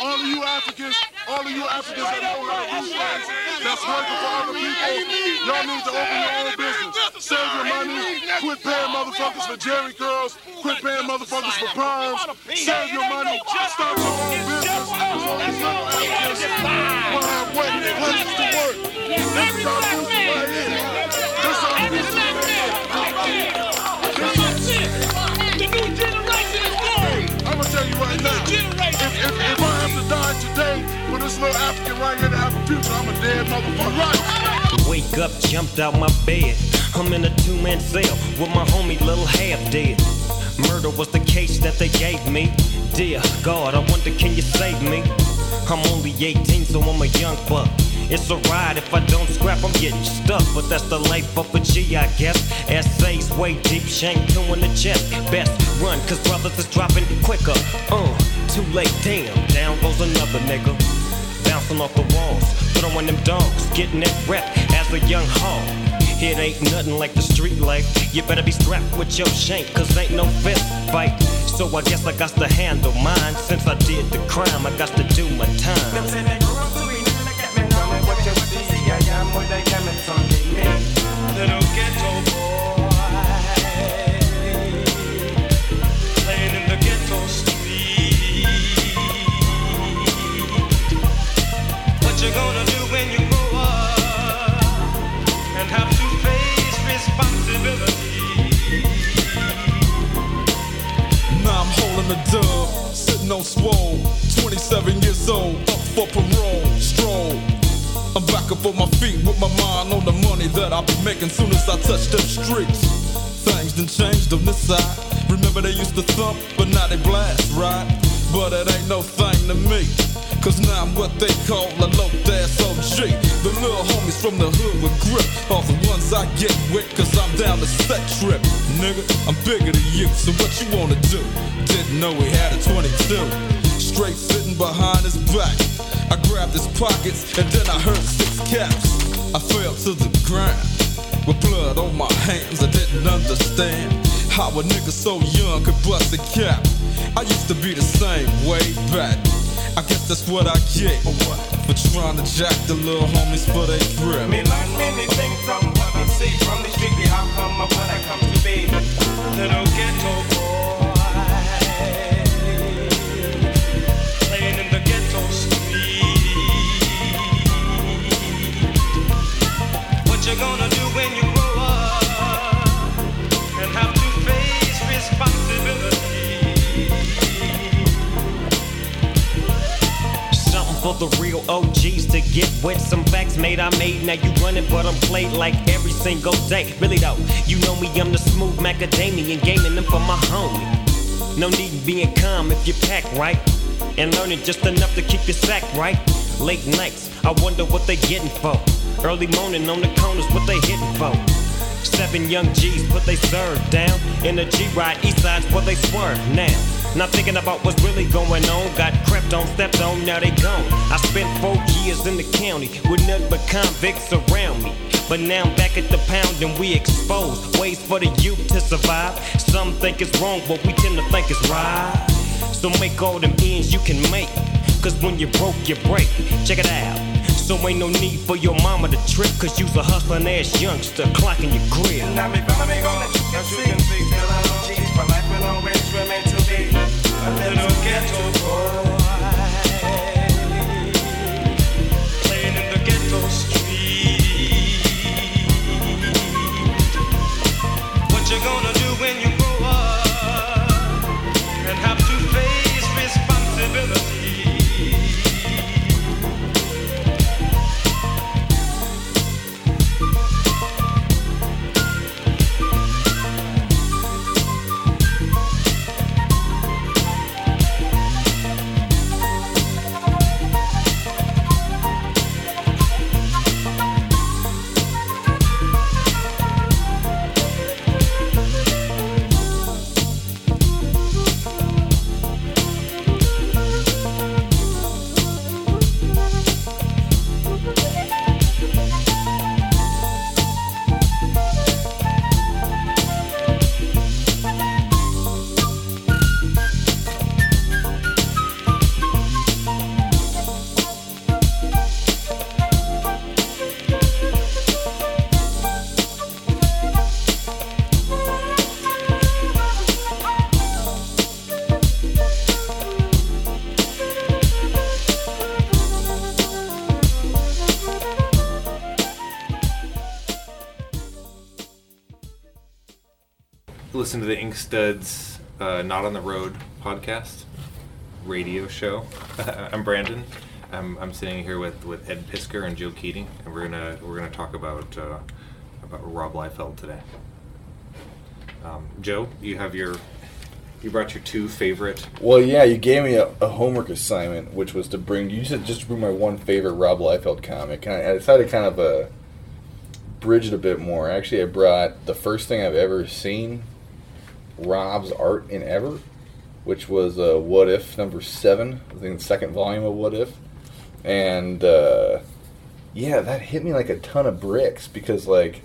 all of you Africans, all of you Africans that know how to do things, that's working for other people, y'all need to open your own business. Save your money. Quit paying motherfuckers for Jerry curls. Quit paying motherfuckers for perms. Save your money. Start your own business. Because all these young Africans will have waiting places to work. This is our movement right here. This is our movement The new generation is born. I'm gonna tell you right now. If, if, if little African right here future, I'm a dead motherfucker. Right. Wake up, jumped out my bed. I'm in a two-man cell with my homie little half dead. Murder was the case that they gave me. Dear God, I wonder can you save me? I'm only 18, so I'm a young buck. It's a ride if I don't scrap, I'm getting stuck. But that's the life of a G, I guess. Essays way deep, shank two in the chest. Best run, cause brothers is dropping quicker. Uh, too late, damn, down goes another nigga. Bouncing off the walls, throwing them dogs, getting that rep as a young hog. It ain't nothing like the street life. You better be strapped with your shank, cause ain't no fist fight. So I guess I got to handle mine. Since I did the crime, I got to do my time. Little ghetto boy the dub, sitting on swole. 27 years old, up for parole, stroll. I'm back up on my feet with my mind on the money that I'll be making soon as I touch them streets. Things done changed on this side. Remember they used to thump, but now they blast, right? But it ain't no thing to me. Cause now I'm what they call a low ass OG. The little homies from the hood with grip are the ones I get with, cause I'm down the set trip. Nigga, I'm bigger than you, so what you wanna do? Didn't know we had a 22. Straight sitting behind his back. I grabbed his pockets and then I heard six caps. I fell to the ground with blood on my hands. I didn't understand how a nigga so young could bust a cap. I used to be the same way back. I guess that's what I get for trying to jack the little homies for they grip. Me learn many things from what I see from the street. The outcome of what I come to be. Little ghetto boy playing in the ghetto street. What you gonna do for the real OGs to get with some facts made I made. Now you running, but I'm played like every single day. Really though, you know me, I'm the smooth macadamian, gaming them for my homie. No need in being calm if you pack right. And learning just enough to keep your sack right. Late nights, I wonder what they getting for. Early morning on the corners, what they hitting for. Seven young G's put they serve down. In a G ride, east side's where they swerve now. Not thinking about what's really going on. Got crept on, stepped on, now they gone. I spent four years in the county with nothing but convicts around me. But now I'm back at the pound and we exposed ways for the youth to survive. Some think it's wrong, but we tend to think it's right. So make all them ends you can make. Cause when you broke, you break. Check it out. So ain't no need for your mama to trip. Cause you's a hustling ass youngster clocking your crib. A little ghetto boy. Listen to the Ink Studs uh, Not on the Road podcast radio show. I'm Brandon. I'm, I'm sitting here with, with Ed Piskor and Joe Keatinge, and we're gonna we're gonna talk about uh, about Rob Liefeld today. Um, Joe, you have your you brought your two favorite. Well, yeah, you gave me a, a homework assignment, which was to bring you said just bring my one favorite Rob Liefeld comic, and I, I decided kind of uh, bridge it a bit more. Actually, I brought the first thing I've ever seen Rob's art in ever, which was uh, What If number seven, I think the second volume of What If, and uh, yeah, that hit me like a ton of bricks because like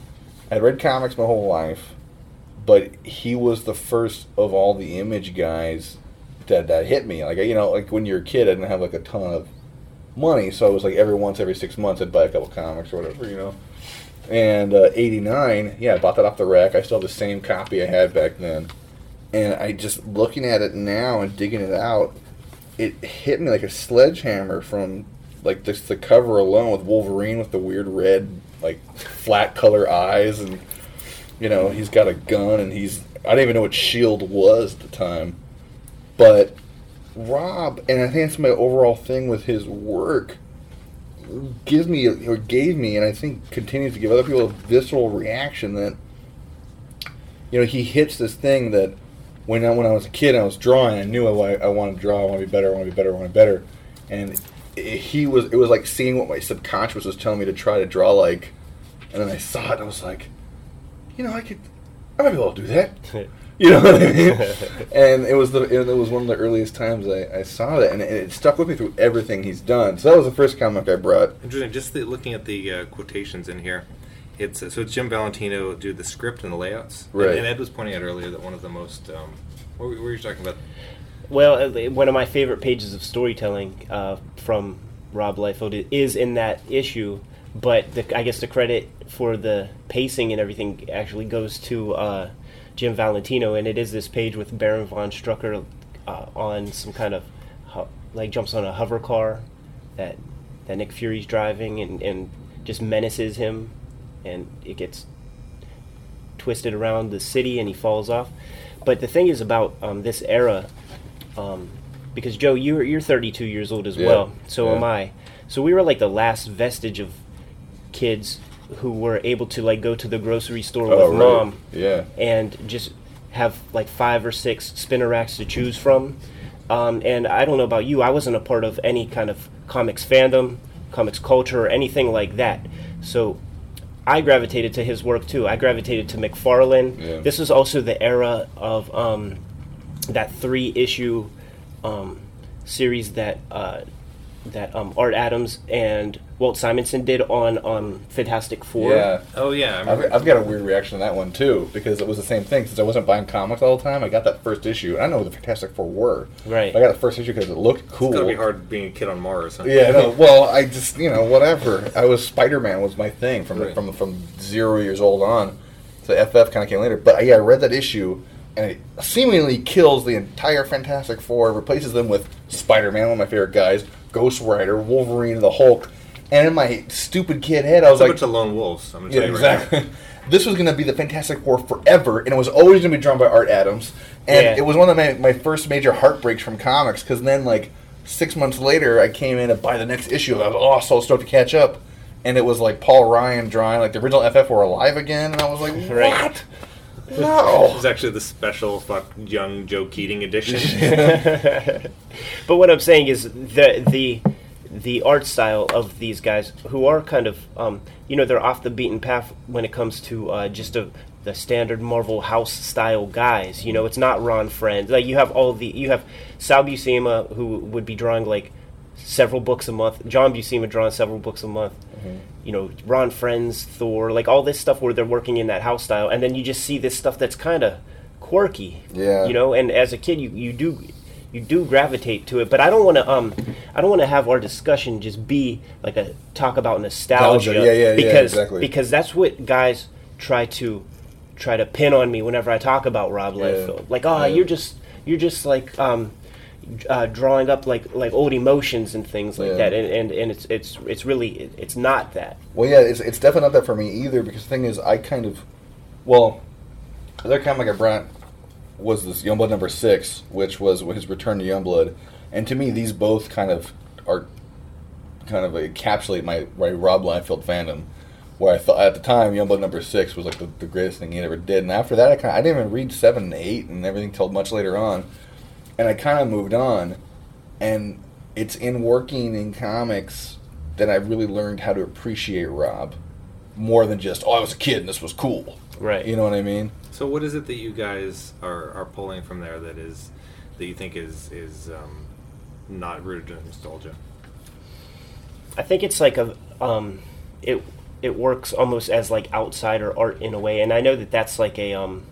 I'd read comics my whole life, but he was the first of all the image guys that that hit me. Like you know, like when you're a kid, I didn't have like a ton of money, so I was like every once every six months I'd buy a couple comics or whatever, you know. And uh, '89, yeah, I bought that off the rack. I still have the same copy I had back then, and I just looking at it now and digging it out, it hit me like a sledgehammer from like just the cover alone with Wolverine with the weird red like flat color eyes and you know he's got a gun and he's I didn't even know what Shield was at the time, but Rob and I think that's my overall thing with his work gives me or gave me and I think continues to give other people a visceral reaction that you know he hits this thing that when I, when I was a kid I was drawing. I knew I, wa- I wanted to draw. I want to be better. I want to be better. I want to be better. And it, he was it was like seeing what my subconscious was telling me to try to draw like and then I saw it and I was like you know I could I might be able to do that. You know what I mean? And it was the it was one of the earliest times I, I saw that. And it, it stuck with me through everything he's done. So that was the first comic I brought. Interesting. Just the, looking at the uh, quotations in here, it's uh, so it's Jim Valentino do the script and the layouts. And- Right. And, Ed was pointing out earlier that one of the most um, what were, what were you talking about? Well, uh, one of my favorite pages of storytelling uh, from Rob Liefeld is in that issue, but the, I guess the credit for the pacing and everything actually goes to uh, Jim Valentino, and it is this page with Baron von Strucker uh, on some kind of ho- like jumps on a hover car that that Nick Fury's driving and, and just menaces him, and it gets twisted around the city and he falls off. But the thing is about um, this era, um, because Joe, you're you're 32 years old as Yeah, well. So am. I. So we were like the last vestige of kids who were able to like go to the grocery store Oh, with right. mom yeah and just have like five or six spinner racks to choose from. Um, and I don't know about you, I wasn't a part of any kind of comics fandom, comics culture, or anything like that. So I gravitated to his work too. I gravitated to McFarlane. Yeah. This was also the era of um, that three issue um, series that uh, that um, Art Adams and Walt Simonson did on on Fantastic Four. yeah Oh yeah, I remember. I've, I've got a weird reaction to that one too because it was the same thing. Since I wasn't buying comics all the time, I got that first issue. I know who the Fantastic Four were. Right. I got the first issue because it looked cool. it's gotta be hard being a kid on Mars. Huh? Yeah, no. Well, I just you know whatever. I was Spider Man was my thing from Right. from from zero years old on. So FF kind of came later. But yeah, I read that issue and it seemingly kills the entire Fantastic Four, replaces them with Spider Man, one of my favorite guys, Ghost Rider, Wolverine, the Hulk. And in my stupid kid head, I was like, It's a like, bunch of lone wolves. I'm gonna yeah, tell you right exactly. this was going to be the Fantastic Four forever, and it was always going to be drawn by Art Adams. And Yeah. it was one of my, my first major heartbreaks from comics, because then, like, six months later, I came in to buy the next issue. I was oh, so stoked to catch up. And it was, like, Paul Ryan drawing, like, the original FF were alive again, and I was like, Right. It No. was actually the special fuck young Joe Keatinge edition. But what I'm saying is the the the art style of these guys who are kind of um, you know they're off the beaten path when it comes to uh, just a, the standard Marvel house style guys. You know, it's not Ron Frenz. Like you have all the you have Sal Buscema who would be drawing like several books a month. John Buscema drawing several books a month. You know, Ron Frenz, Thor, like all this stuff where they're working in that house style, and then you just see this stuff that's kind of quirky. Yeah. You know, and as a kid, you, you do you do gravitate to it. But I don't want to um I don't want to have our discussion just be like a talk about nostalgia. Nostalgia, yeah, yeah, yeah, because, exactly. Because that's what guys try to try to pin on me whenever I talk about Rob Yeah. Liefeld. Like, oh, Yeah. you're just you're just like um. Uh, drawing up like like old emotions and things like Yeah. that, and, and, and it's it's it's really it's not that. Well, yeah, it's, it's definitely not that for me either. Because the thing is, I kind of, well, the other comic I brought was this Youngblood number six, which was his return to Youngblood, and to me, these both kind of are kind of encapsulate my, my Rob Liefeld fandom. Where I thought at the time, Youngblood number six was like the, the greatest thing he ever did, and after that, I kind of, I didn't even read seven and eight and everything till much later on, and I kind of moved on, and it's in working in comics that I really learned how to appreciate Rob more than just oh I was a kid and this was cool. Right. You know what I mean? So what is it that you guys are, are pulling from there that is that you think is is um, not rooted in nostalgia? I think it's like a um, it it works almost as like outsider art in a way, and I know that that's like a um,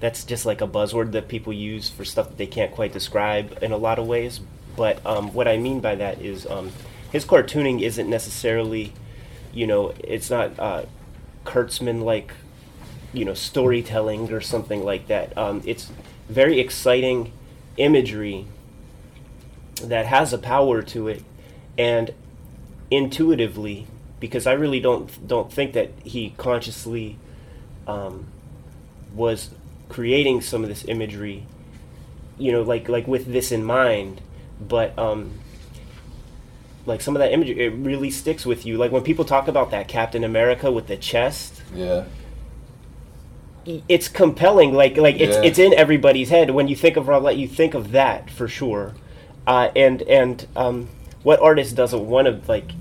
that's just like a buzzword that people use for stuff that they can't quite describe in a lot of ways. But um, what I mean by that is um, his cartooning isn't necessarily, you know, it's not uh, Kurtzman like, you know, storytelling or something like that. Um, it's very exciting imagery that has a power to it, and intuitively, because I really don't don't think that he consciously um, was creating some of this imagery, you know, like like with this in mind, but um, like some of that imagery, it really sticks with you. Like when people talk about that Captain America with the chest, Yeah. it's compelling. Like like it's Yeah. it's in everybody's head. When you think of Light, you think of that for sure. Uh, and and um, what artist doesn't want to like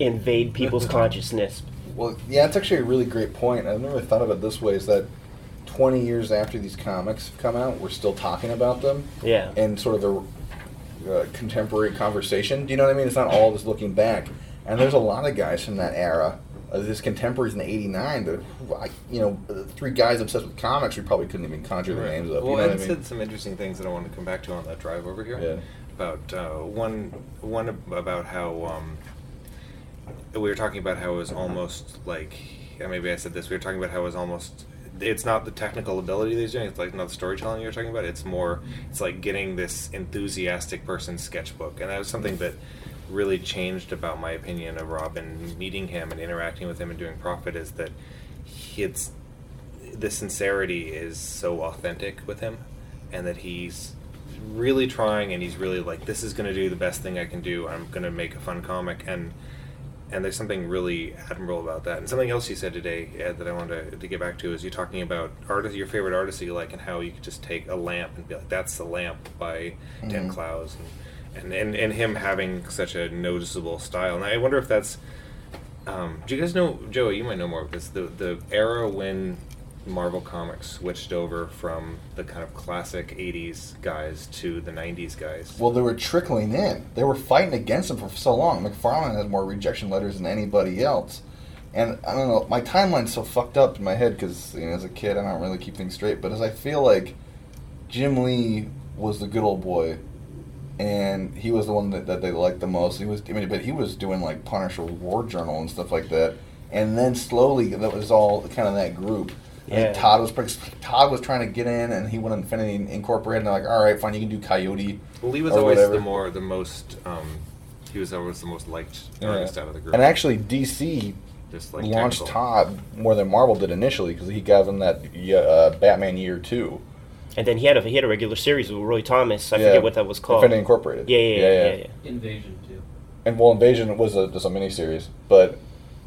invade people's consciousness? Well, yeah, it's actually a really great point. I've never thought of it this way. Is that twenty years after these comics have come out, we're still talking about them Yeah. And sort of the uh, contemporary conversation. Do you know what I mean? It's not all just looking back. And there's a lot of guys from that era, uh, his contemporaries in '89. That I, you know, three guys obsessed with comics, we probably couldn't even conjure their names up. Well, you know Ed what I mean? said some interesting things that I want to come back to on that drive over here. Yeah. About uh, one, one about how um, we were talking about how it was almost like, yeah, maybe I said this. We were talking about how it was almost. It's not the technical ability that he's doing. It's like not the storytelling you're talking about. It's more. It's like getting this enthusiastic person's sketchbook, and that was something that really changed about my opinion of Robin. Meeting him and interacting with him and doing Prophet is that it's the sincerity is so authentic with him and that he's really trying and he's really like this is going to do the best thing i can do i'm going to make a fun comic and and there's something really admirable about that and something else you said today Ed, that i wanted to, to get back to is you talking about artists your favorite artists that you like and how you could just take a lamp and be like that's the lamp by dan Mhm. clowes and, and and and him having such a noticeable style and i wonder if that's um, do you guys know, Joey? You might know more of this. The the era when Marvel Comics switched over from the kind of classic '80s guys to the '90s guys. Well, they were trickling in. They were fighting against them for so long. McFarlane has more rejection letters than anybody else. And I don't know, my timeline's so fucked up in my head because you know, as a kid, I don't really keep things straight. But as I feel like Jim Lee was the good old boy, and he was the one that, that they liked the most. He was, I mean, but he was doing like Punisher War Journal and stuff like that. And then slowly, that was all kind of that group. And Yeah. Todd was pretty, Todd was trying to get in, and he wanted Infinity Incorporated. And they're like, "All right, fine, you can do Coyote." Well, Lee was or always whatever. the more the most. Um, he was always the most liked Yeah. artist out of the group. And actually, DC just like launched technical. Todd more than Marvel did initially because he gave him that uh, Batman Year Two. And then he had a he had a regular series with Roy Thomas. I Yeah. forget what that was called. Infinity Incorporated. Yeah, yeah, yeah, yeah. yeah, Invasion too. And well, Invasion was a, just a miniseries, but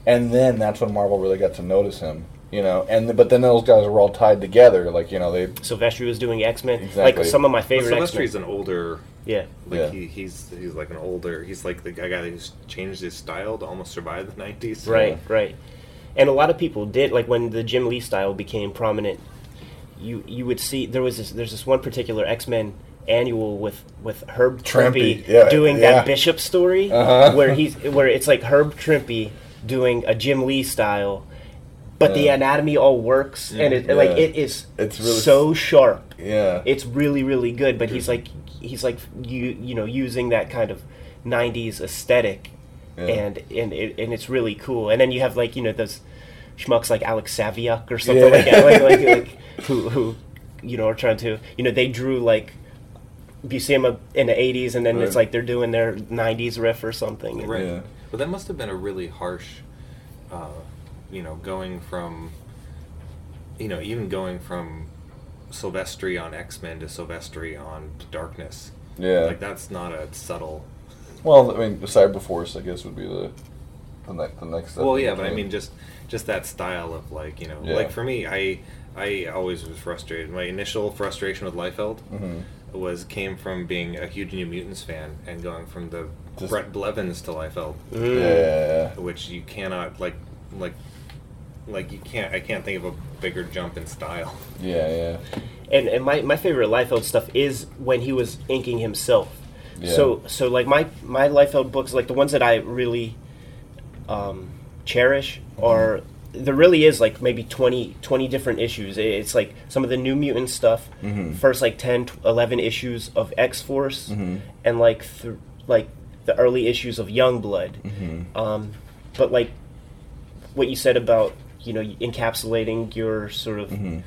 and then that's when Marvel really got to notice him. You know, and but then those guys were all tied together, like you know they. Silvestri was doing X Men. Exactly. Like some of my But favorite X Men. An older. Yeah. Like Yeah. He, he's he's like an older. He's like the guy who's changed his style to almost survive the '90s. Right, right. And a lot of people did like when the Jim Lee style became prominent. You you would see there was this there's this one particular X Men annual with with Herb Trimpe, Trimpe yeah, doing yeah. that Bishop story Uh-huh. where he's where it's like Herb Trimpe doing a Jim Lee style, but the anatomy all works and it Yeah. like it is It's really so sharp. Yeah. It's really really good, but he's like he's like you you know using that kind of 90s aesthetic Yeah. and and it, and it's really cool. And then you have like you know those schmucks like Alex Saviuk or something Yeah. like that, like, like, like who who you know are trying to you know they drew like you see them in the 80s and then it's like they're doing their 90s riff or something. And- Right. Yeah. But that must have been a really harsh, uh, you know, going from, you know, even going from Silvestri on X Men to Silvestri on Darkness. Yeah. Like that's not a subtle. Well, I mean, Cyberforce, I guess, would be the the, ne- the next step. Well, yeah, but I mean, just just that style of like you know, Yeah. like for me, I I always was frustrated. My initial frustration with Liefeld Mhm. was came from being a huge New Mutants fan and going from the Just- Bret Blevins to Liefeld, Yeah. which you cannot like like like you can't I can't think of a bigger jump in style. Yeah, yeah. and and my, my favorite Liefeld stuff is when he was inking himself. Yeah. So so like my my Liefeld books, like the ones that I really um, cherish, are there really is like maybe 20, 20 different issues. It's like some of the New Mutant stuff, Mhm. first like 10, 11 issues of X Force, Mhm. and like th- like the early issues of Young Blood. Mhm. Um, but like what you said about you know encapsulating your sort of Mhm.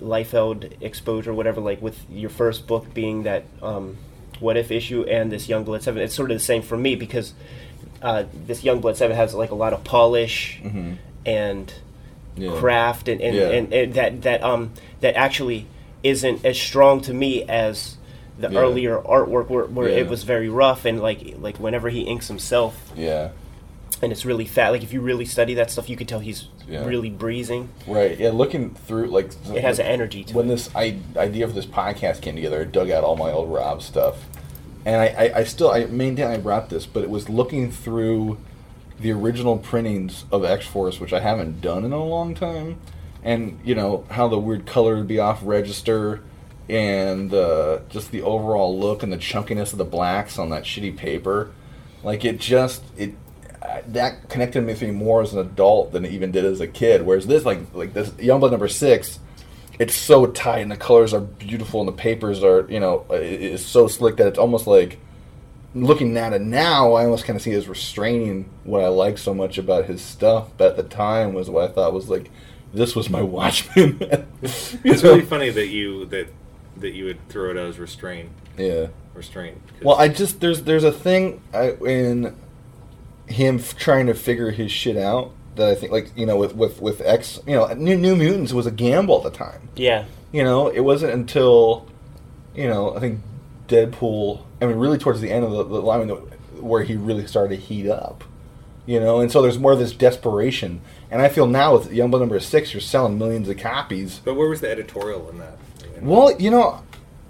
Liefeld exposure, whatever, like with your first book being that um, What If issue and this Young Blood 7, it's sort of the same for me because uh, this Young Blood 7 has like a lot of polish Mhm. and Yeah. craft and, and, Yeah. and, and that, that, um, that actually isn't as strong to me as the Yeah. earlier artwork where, where it was very rough and like like whenever he inks himself Yeah. And it's really fat like if you really study that stuff you can tell he's Yeah. really breezing Right. Yeah. Looking through, like, It has like, an energy to when it. this I- idea for this podcast came together, I dug out all my old Rob stuff, and I, I, I still I maintain I brought this, but it was looking through the original printings of X Force, which I haven't done in a long time, and you know how the weird color would be off register, and uh, just the overall look and the chunkiness of the blacks on that shitty paper, like it just it that connected with me more as an adult than it even did as a kid. Whereas this, like like this Youngblood number six, it's so tight and the colors are beautiful and the papers are you know it, it's so slick that it's almost like looking at it now, I almost kind of see it as restraining what I like so much about his stuff. But at the time, was what I thought was like this was my Watchmen. You It's know? really funny that you that that you would throw it out as restraint. Yeah. Restraint. Well, I just there's there's a thing I, in him f- trying to figure his shit out that I think like you know with with with X you know New, New Mutants was a gamble at the time. yeah You know, it wasn't until you know I think Deadpool. I mean, really towards the end of the, the line where he really started to heat up. You know, and so there's more of this desperation, and I feel now with Youngblood number six, you're selling millions of copies. But where was the editorial in that? Well, you know,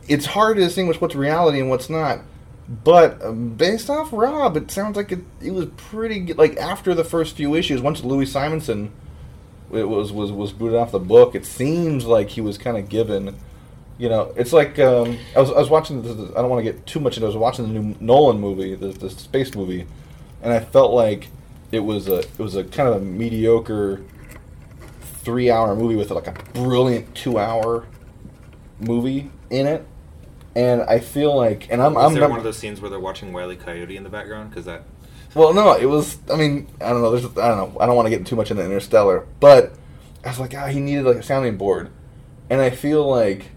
it's hard to distinguish what's reality and what's not. But um, based off Rob, it sounds like it, it was pretty good. Like after the first few issues, once Louise Simonson it was was was booted off the book, it seems like he was kind of given. You know, it's like um, I was I was watching. The- I don't want to get too much into. it. I was watching the new Nolan movie, the, the space movie, and I felt like it was a it was a kind of a mediocre three hour movie with like a brilliant two hour movie in it, and I feel like, and I'm, Was I'm there one of those scenes where they're watching Wile E. Coyote in the background? Because that well, no, it was. I mean, I don't know. There's, I don't know. I don't want to get too much into Interstellar, but I was like, ah, he needed like a sounding board, and I feel like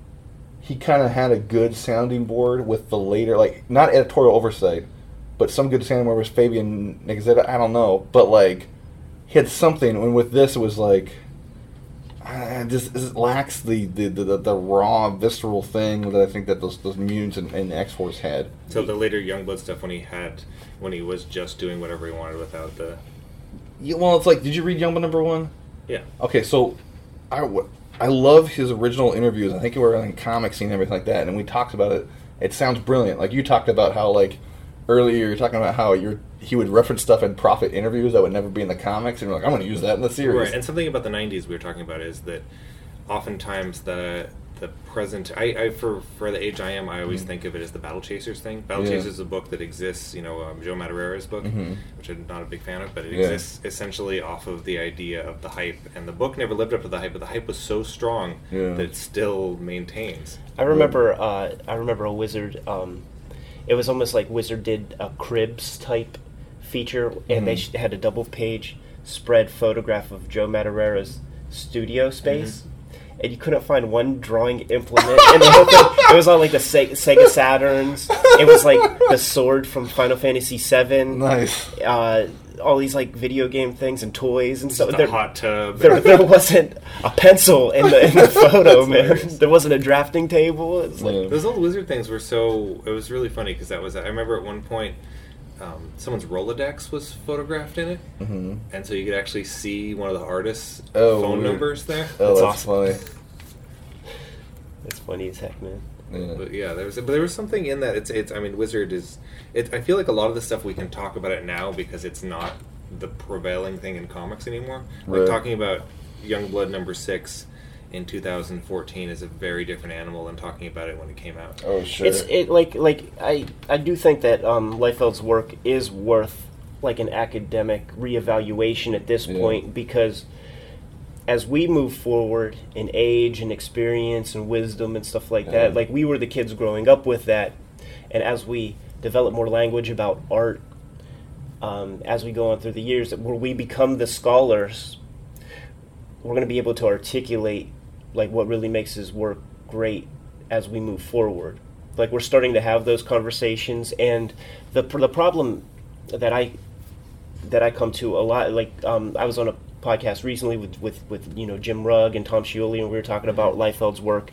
he kind of had a good sounding board with the later, like not editorial oversight, but some good sounding board with Fabian Nicieza. I don't know, but like he had something. And with this, it was like. Uh, just it lacks the, the, the, the raw visceral thing that I think that those those mutants and, and X Force had. so the later Youngblood stuff when he had when he was just doing whatever he wanted without the Yeah, well, it's like, did you read Youngblood number one? yeah. Okay, so I, w- I love his original interviews. I think we were in comics and everything like that, and we talked about it. It sounds brilliant. Like you talked about how like earlier you're talking about how you're he would reference stuff in Prophet interviews that would never be in the comics, and you're like, I'm going to use that in the series. Right, and something about the '90s we were talking about is that oftentimes the the present. I, I for for the age I am, I always think of it as the Battle Chasers thing. Battle Mm. Yeah. Chasers is a book that exists. You know, um, Joe Madureira's book, Mhm. which I'm not a big fan of, but it Yeah. exists essentially off of the idea of the hype. And the book never lived up to the hype, but the hype was so strong Yeah. that it still maintains. I remember uh, I remember a wizard. Um, it was almost like Wizard did a Cribs type feature, and they Mhm. sh- had a double page spread photograph of Joe Madureira's studio space. And you couldn't find one drawing implement in the whole thing. it was on like the Se- Sega Saturns. It was like the sword from Final Fantasy VII. Nice. Uh, all these like video game things and toys and stuff. The There- hot tub. there, there wasn't a pencil in the in the photo, man. hilarious. There wasn't a drafting table. It's like, Yeah. Those old wizard things were so. It was really funny because that was. I remember at one point, um, someone's Rolodex was photographed in it, mm-hmm. and so you could actually see one of the artists' Oh, phone weird. numbers there. Oh, That's that's, funny. it's funny as heck, man. Yeah. But yeah, there was. But there was something in that. It's. It's. I mean, Wizard is. It. I feel like a lot of the stuff we can talk about it now because it's not the prevailing thing in comics anymore. Like Right. talking about Youngblood number six in 2014 is a very different animal than talking about it when it came out. Oh, sure. It's it like like I I do think that um, Liefeld's work is worth like an academic reevaluation at this Yeah. point because as we move forward in age and experience and wisdom and stuff like that, Yeah. like we were the kids growing up with that, and as we develop more language about art, um, as we go on through the years, where we become the scholars, we're going to be able to articulate like what really makes his work great as we move forward. Like we're starting to have those conversations, and the the problem that I that I come to a lot, like um, I was on a podcast recently with, with, with you know Jim Rugg and Tom Scioli, and we were talking about Liefeld's work,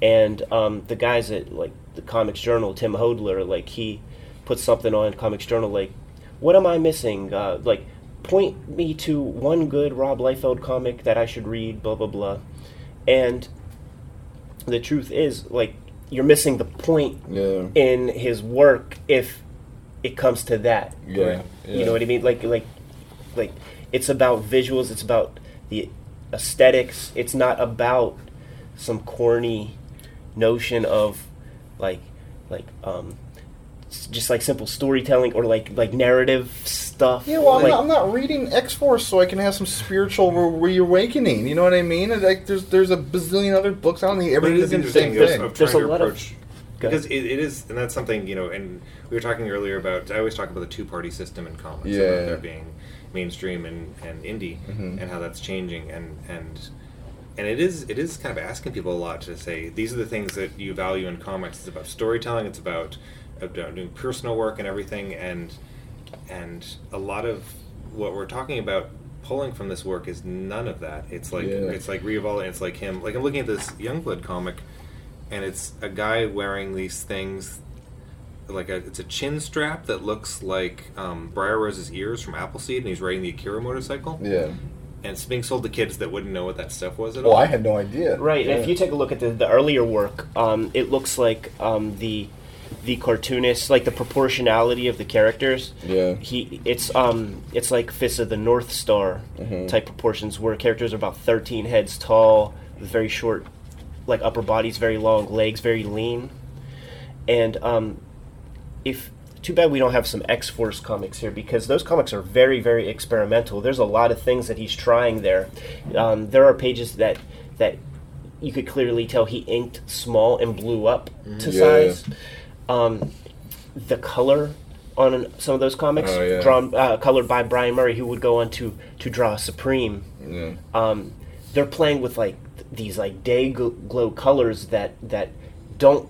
and um, the guys at like the Comics Journal, Tim Hodler, like he put something on Comics Journal, like, what am I missing? Uh, like, point me to one good Rob Liefeld comic that I should read, blah blah blah, and the truth is, like, you're missing the point yeah. in his work if it comes to that. Yeah. You know what I mean? Like like like it's about visuals, it's about the aesthetics. It's not about some corny notion of like like um just like simple storytelling or like like narrative stuff. Yeah, well, I'm, like, not, I'm not reading X Force so I can have some spiritual re- reawakening. You know what I mean? And, Like, there's there's a bazillion other books. I don't think But everybody it is doing the same interesting thing. of There's trying a to lot approach Go because it, it is, and that's something you know. And we were talking earlier about. I always talk about the two-party system in comics. Yeah. about there being mainstream and, and indie, Mhm. and how that's changing. And and and it is it is kind of asking people a lot to say these are the things that you value in comics. It's about storytelling. It's about, about doing personal work and everything. And and a lot of what we're talking about pulling from this work is none of that. It's like Yeah. it's like Riavaldi. It's like him. Like I'm looking at this Youngblood comic, and it's a guy wearing these things. Like a, it's a chin strap that looks like um, Briareos's ears from Appleseed, and he's riding the Akira motorcycle. Yeah. And it's being sold to kids that wouldn't know what that stuff was at Well, all. I had no idea. Right, Yeah. and if you take a look at the, the earlier work, um, it looks like um, the the cartoonist, like the proportionality of the characters. Yeah. He, it's um, it's like Fist of the North Star Mm-hmm. type proportions, where characters are about thirteen heads tall, with very short, like upper bodies, very long legs, very lean, and um, if too bad we don't have some X Force comics here because those comics are very very experimental. There's a lot of things that he's trying there. Um, there are pages that that you could clearly tell he inked small and blew up to Yeah. size. Um, the color on some of those comics, Oh, yeah. drawn uh, colored by Brian Murray, who would go on to to draw Supreme Yeah. um, they're playing with like th- these like day gl- glow colors that that don't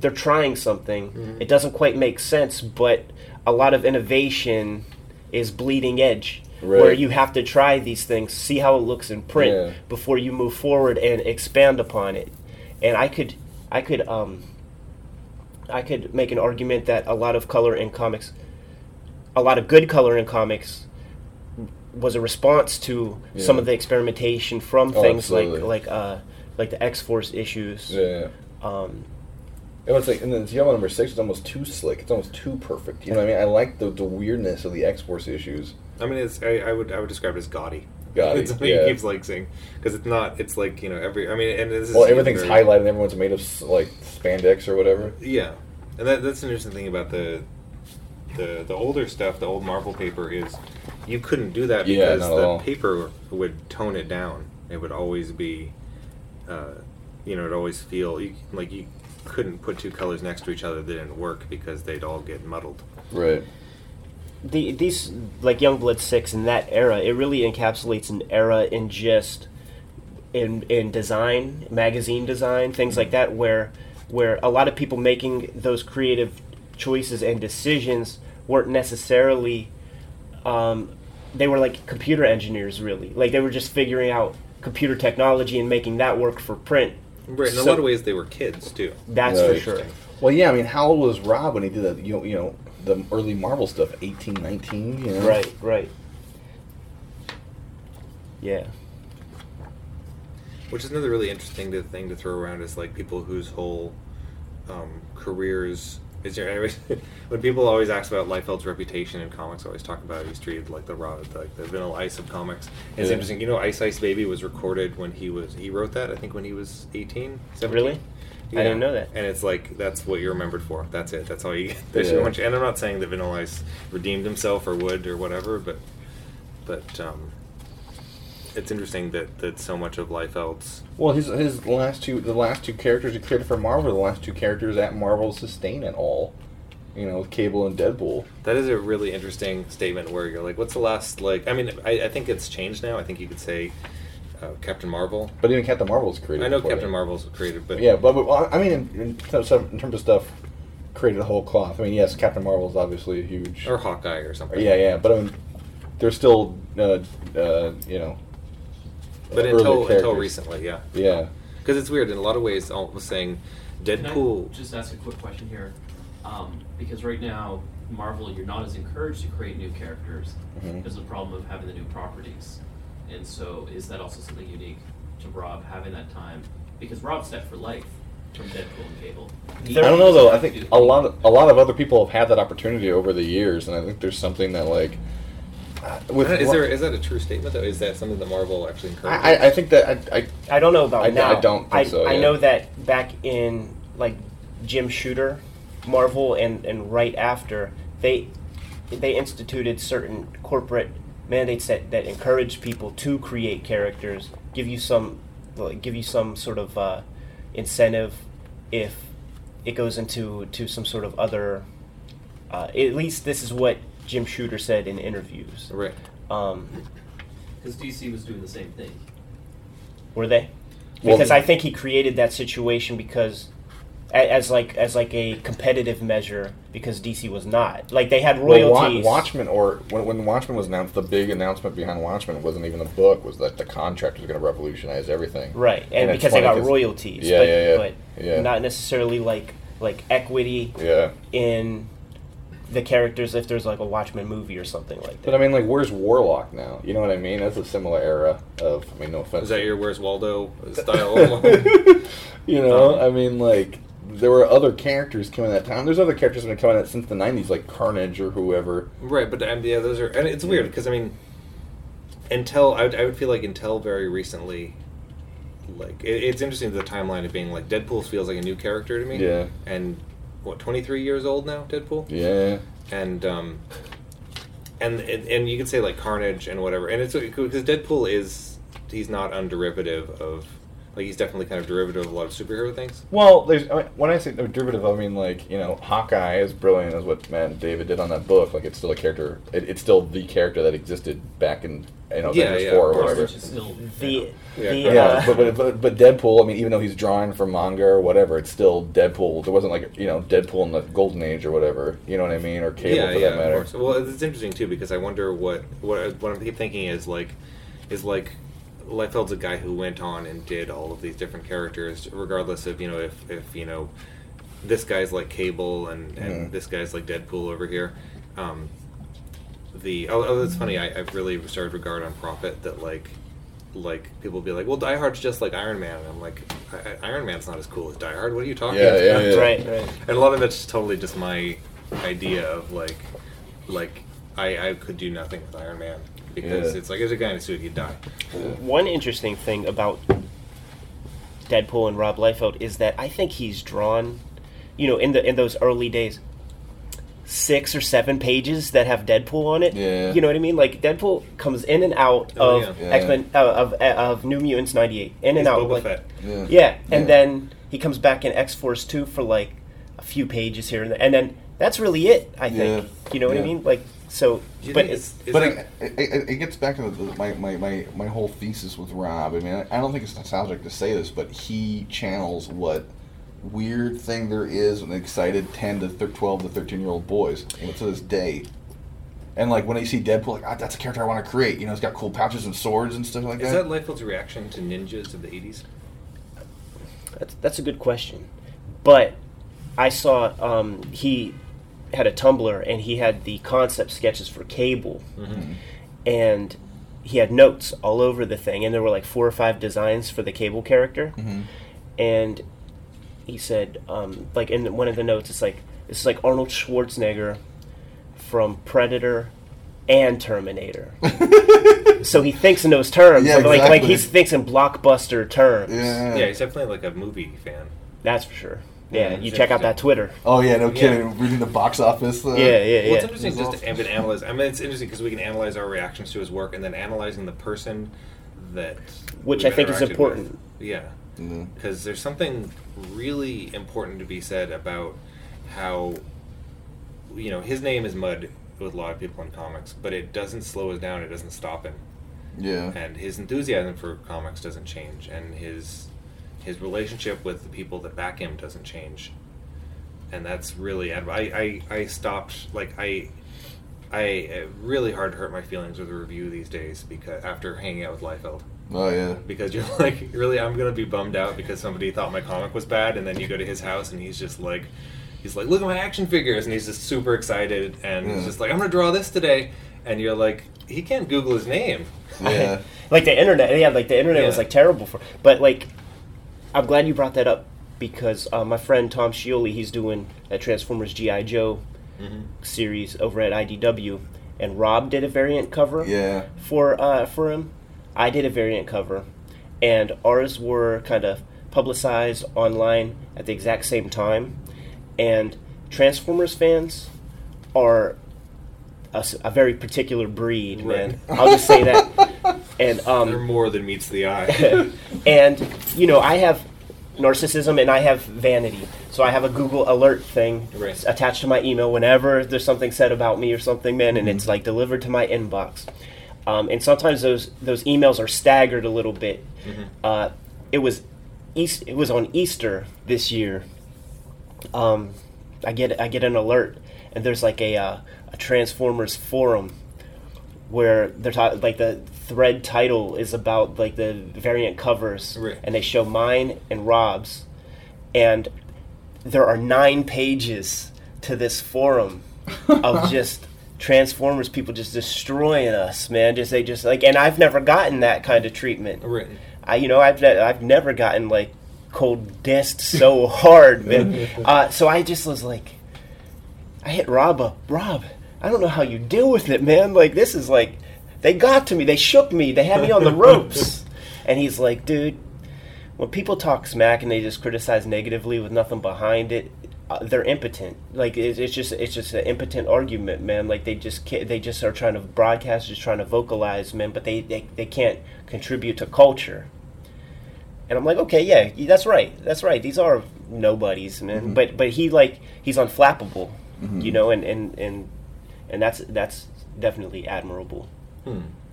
they're trying something Mm-hmm. it doesn't quite make sense but a lot of innovation is bleeding edge where you have to try these things see how it looks in print Yeah. before you move forward and expand upon it and i could i could um i could make an argument that a lot of color in comics a lot of good color in comics was a response to some of the experimentation from Oh, things absolutely. like like uh like the X Force issues. Yeah. Um, It was like, and then Yellow number six is almost too slick. It's almost too perfect. You know what I mean? I like the, the weirdness of the X Force issues. I mean, it's I, I would I would describe it as gaudy. Gaudy, It's what yeah. he keeps like saying because it's not. It's like you know every. I mean, and this is Well, everything's very- highlighted. and Everyone's made of like spandex or whatever. Yeah, and that, that's an interesting thing about the the the older stuff. The old Marvel paper is you couldn't do that because at the paper would tone it down. It would always be, uh, you know, it'd always feel you, like you couldn't put two colors next to each other that didn't work because they'd all get muddled. Right. The these like Youngblood six in that era, it really encapsulates an era in just in in design, magazine design, things like that, where where a lot of people making those creative choices and decisions weren't necessarily um, they were like computer engineers really like they were just figuring out computer technology and making that work for print Right. In a lot of ways, they were kids too. that's for sure Well, yeah, I mean, how old was Rob when he did that? You know, you know the early Marvel stuff, 18, 19, you know? right right yeah Which is another really interesting thing to throw around is like people whose whole um, careers is there. I always- when people always ask about Liefeld's reputation in comics, I always talk about he's treated like the raw, like the Vanilla Ice of comics. It's Yeah. interesting. You know, Ice Ice Baby was recorded when he was he wrote that I think when he was 18, 17. Really? I didn't know that. And it's like that's what you're remembered for. That's it. That's all you get. There's Yeah. so much. And I'm not saying that Vanilla Ice redeemed himself or would or whatever, but but um, it's interesting that that so much of life else. Well, his his last two the last two characters he created for Marvel, the last two characters that Marvel sustain at all. You know, with Cable and Deadpool. That is a really interesting statement where you're like, what's the last, like, I mean, I, I think it's changed now. I think you could say uh, Captain Marvel. But even Captain Marvel was created. I know Captain that. Marvel's created, but Yeah, but, but well, I mean, in, in, terms of, in terms of stuff, created a whole cloth. I mean, yes, Captain Marvel is obviously a huge. or Hawkeye or something. yeah, yeah, but I mean, there's still, uh, uh, you know. But early until until recently, yeah. Yeah. Because it's weird in a lot of ways. I was saying Can I Deadpool. just ask a quick question here? Um, because right now, Marvel, you're not as encouraged to create new characters Mhm. because of the problem of having the new properties. And so, is that also something unique to Rob having that time? Because Rob's set for life from Deadpool and Cable. He I don't know though. I think a lot of a lot of other people have had that opportunity over the years, and I think there's something that like. uh, With is there is that a true statement though? Is that something that Marvel actually encourages? I, I- I think that I, I I don't know about I- now. I don't think I, so, I yeah. know that back in like Jim Shooter, Marvel, and and right after they they instituted certain corporate mandates that that encourage people to create characters, give you some like, give you some sort of uh, incentive if it goes into to some sort of other. Uh, at least this is what Jim Shooter said in interviews. right. Um, Because DC was doing the same thing. Were they? Well, Because the- I think he created that situation because, a- as like as like a competitive measure, because DC was not like they had well, Wa- royalties. Watchmen or when, when Watchmen was announced, the big announcement behind Watchmen wasn't even a book. Was that the contract was going to revolutionize everything. right? And, And because they got royalties, Yeah, but, yeah, yeah. but Yeah. not necessarily like like equity Yeah. in the characters if there's like a Watchmen movie or something like that. But I mean, like, where's Warlock now? You know what I mean? That's a similar era of. I mean, no offense. Is that your Where's Waldo style? you know, Um, I mean, like, there were other characters coming at that time. There's other characters that have been coming out since the '90s, like Carnage or whoever. Right, but um, yeah, those are, and it's weird because I mean, until I would, I would feel like until very recently, like it, it's interesting the timeline of being like Deadpool feels like a new character to me. Yeah. And what, twenty three years old now, Deadpool. Yeah. And um, and and, and you could say like Carnage and whatever, and it's because Deadpool is he's not underivative of like he's definitely kind of derivative of a lot of superhero things. Well, there's I mean, when I say derivative, I mean like you know, Hawkeye is brilliant as what Matt and David did on that book. Like, it's still a character. It, it's still the character that existed back in you know Yeah, Avengers yeah, Four or whatever. Which is still the Yeah, the Yeah, uh, but, but but but Deadpool. I mean, even though he's drawing from manga or whatever, it's still Deadpool. There wasn't like you know Deadpool in the Golden Age or whatever. You know what I mean? Or Cable yeah, for yeah, that matter. of course. Well, it's interesting too because I wonder what what what I'm thinking is like is like Liefeld's a guy who went on and did all of these different characters, regardless of you know if if you know this guy's like Cable and and Mhm. this guy's like Deadpool over here. Um, the oh, oh that's funny. I, I've really started regard on Prophet that like like people be like, well, Die Hard's just like Iron Man. And I'm like, I, I- Iron Man's not as cool as Die Hard. What are you talking Yeah, about? yeah, yeah. right, right. And a lot of it's totally just my idea of like, like I, I could do nothing with Iron Man because Yeah. it's like there's a guy in a suit, he'd die. One interesting thing about Deadpool and Rob Liefeld is that I think he's drawn, you know, in the in those early days, six or seven pages that have Deadpool on it. Yeah. You know what I mean? Like Deadpool comes in and out Oh, of yeah. X Men uh, of of New Mutants '98, in and He's out. Boba like, Fett. Yeah. Yeah, and Yeah. then he comes back in X Force two for like a few pages here and there, and then that's really it. I think. Yeah. You know what I mean? Like so, but think it's, but that- it, it, it, it gets back to the, my, my, my, my whole thesis with Rob. I mean, I, I don't think it's nostalgic to say this, but he channels what weird thing there is when excited 10 to thir- 12 to 13 year old boys you know, to this day. And like when you see Deadpool, like ah, that's a character I want to create. You know, it's got cool pouches and swords and stuff like Is that. that Liefeld's reaction to ninjas of the 80s? That's that's a good question, but I saw um, he had a Tumblr and he had the concept sketches for Cable, and he had notes all over the thing, and there were like four or five designs for the Cable character, and he said um, like in one of the notes, it's like this is like Arnold Schwarzenegger from Predator and Terminator. so he thinks in those terms, Yeah, like, like like he thinks in blockbuster terms. yeah. Yeah, he's definitely like a movie fan. That's for sure. Yeah, Yeah, you check out that. Twitter. Oh yeah, no kidding. Reading the box office. Uh, Yeah, yeah, Well, yeah. it's interesting is just to Results. and analyze. I mean, it's interesting because we can analyze our reactions to his work and then analyzing the person that. Which I think is important. with. Yeah. Because there's something really important to be said about how, you know, his name is Mud with a lot of people in comics, but it doesn't slow us down. It doesn't stop him, Yeah. and his enthusiasm for comics doesn't change, and his his relationship with the people that back him doesn't change, and that's really. adm- I I, I stopped like I. I really hard to hurt my feelings with a review these days because after hanging out with Liefeld Oh yeah. because you're like, really, I'm gonna be bummed out because somebody thought my comic was bad, and then you go to his house and he's just like, he's like, look at my action figures, and he's just super excited, and he's just like, I'm gonna draw this today, and you're like, he can't Google his name. Yeah. like the internet, yeah, like the internet was like terrible for. But like, I'm glad you brought that up because uh, my friend Tom Scioli, he's doing a Transformers GI Joe series over at IDW, and Rob did a variant cover Yeah. for uh, for him. I did a variant cover, and ours were kind of publicized online at the exact same time. And Transformers fans are a very particular breed, man. I'll just say that. And um, They're more than meets the eye. and you know i have narcissism and i have vanity. So i have a google alert thing Right. attached to my email whenever there's something said about me or something man and it's like delivered to my inbox. Um, and sometimes those those emails are staggered a little bit. Uh, it was East, it was on easter this year. Um, i get i get an alert and there's like a uh, a transformers forum where they're talking like the thread title is about like the variant covers Right. and they show mine and rob's and there are nine pages to this forum of just transformers people just destroying us man just they just like and i've never gotten that kind of treatment right. I, you know, I've I've never gotten like cold dissed so hard, man. uh, so I just was like, I hit Rob up. Rob, I don't know how you deal with it, man. Like this is like, they got to me. They shook me. They had me on the ropes. and he's like, dude, when people talk smack and they just criticize negatively with nothing behind it, uh, they're impotent. Like it's, it's just it's just an impotent argument, man. Like they just can't, they just are trying to broadcast, just trying to vocalize, man. But they, they they can't contribute to culture. And I'm like, okay, yeah, that's right, that's right. These are nobodies, man. But but he like he's unflappable, you know, and and and and that's that's definitely admirable